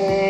Hey.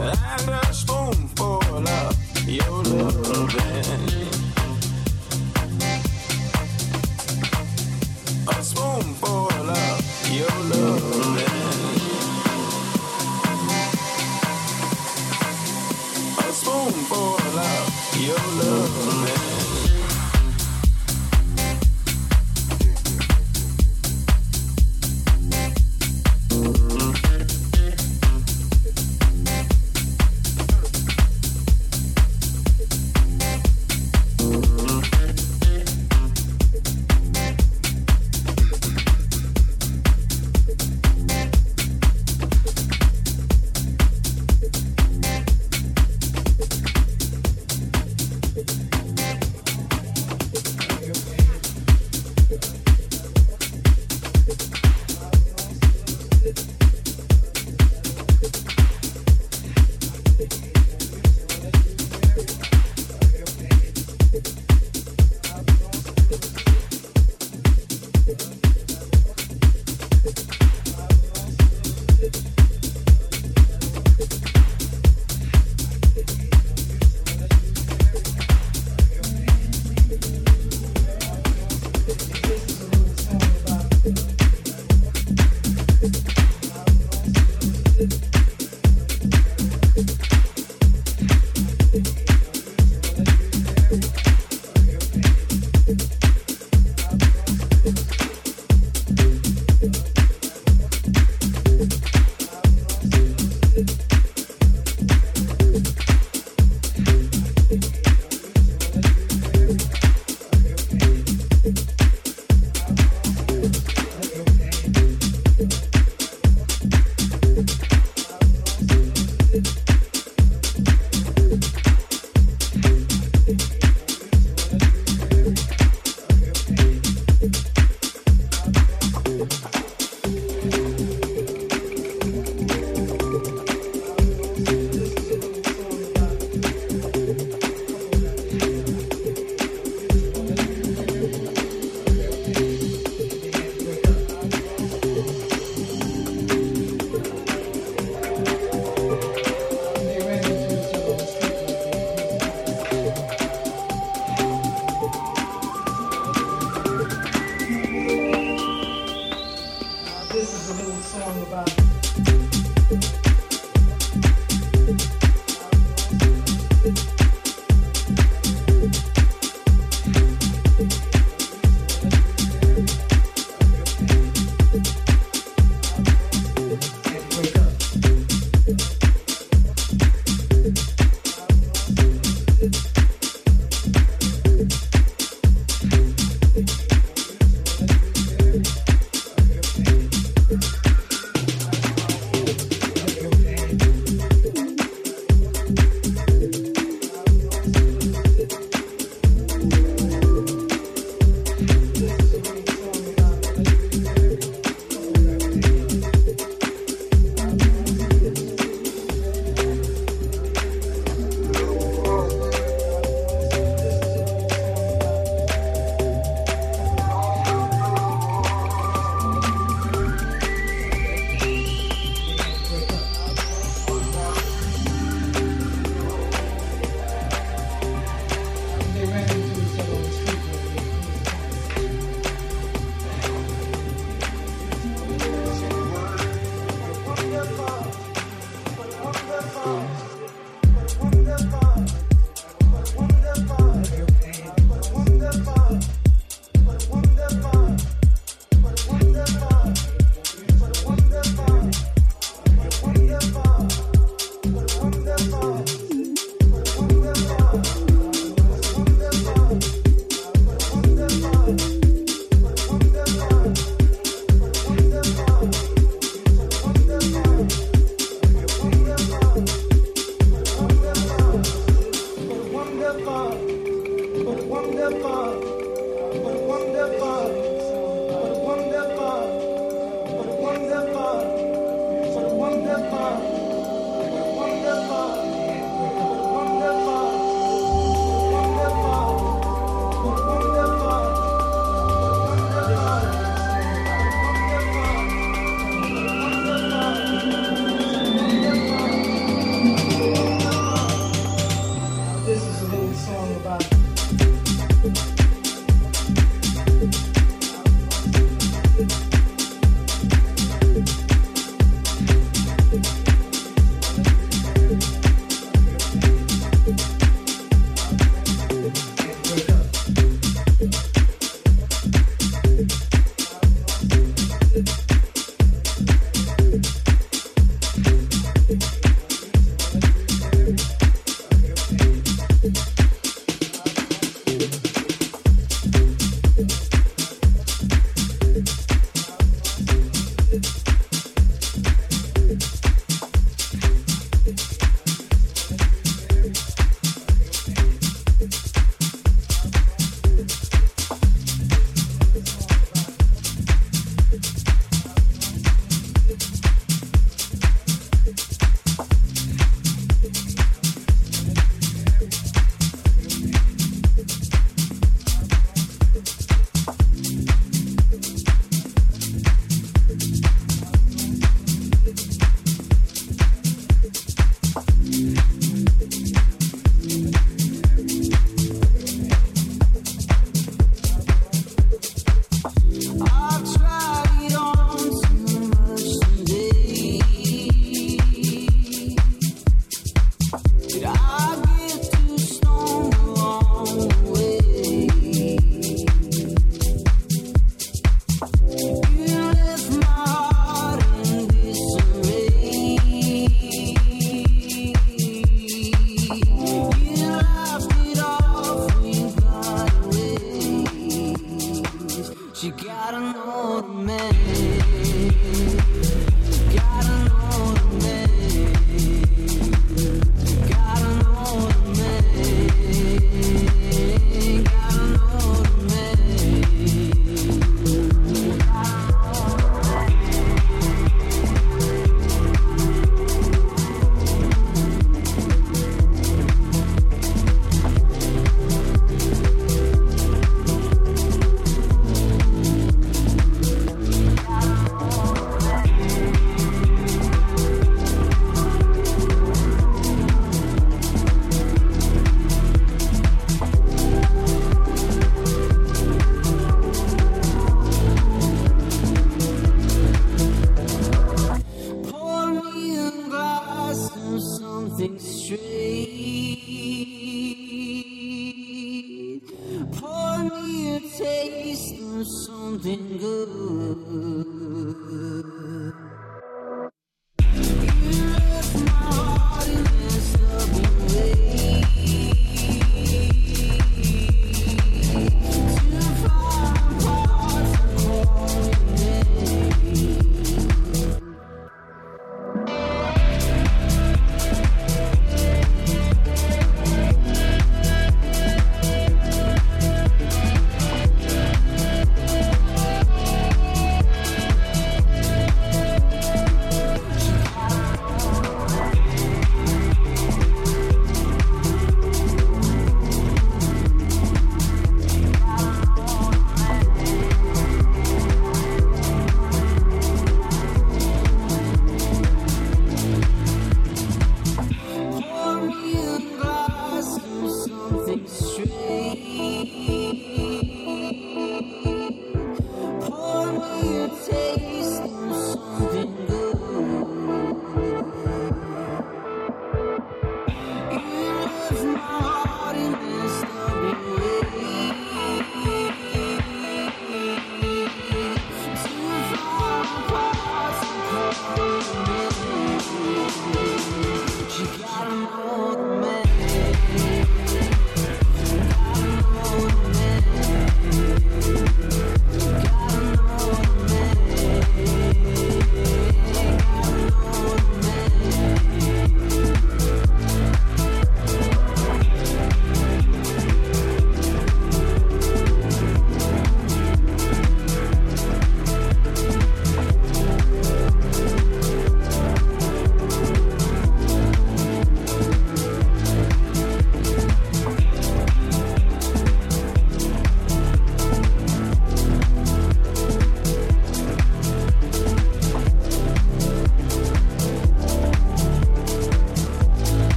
and a spoon. wonderful, what wonderful.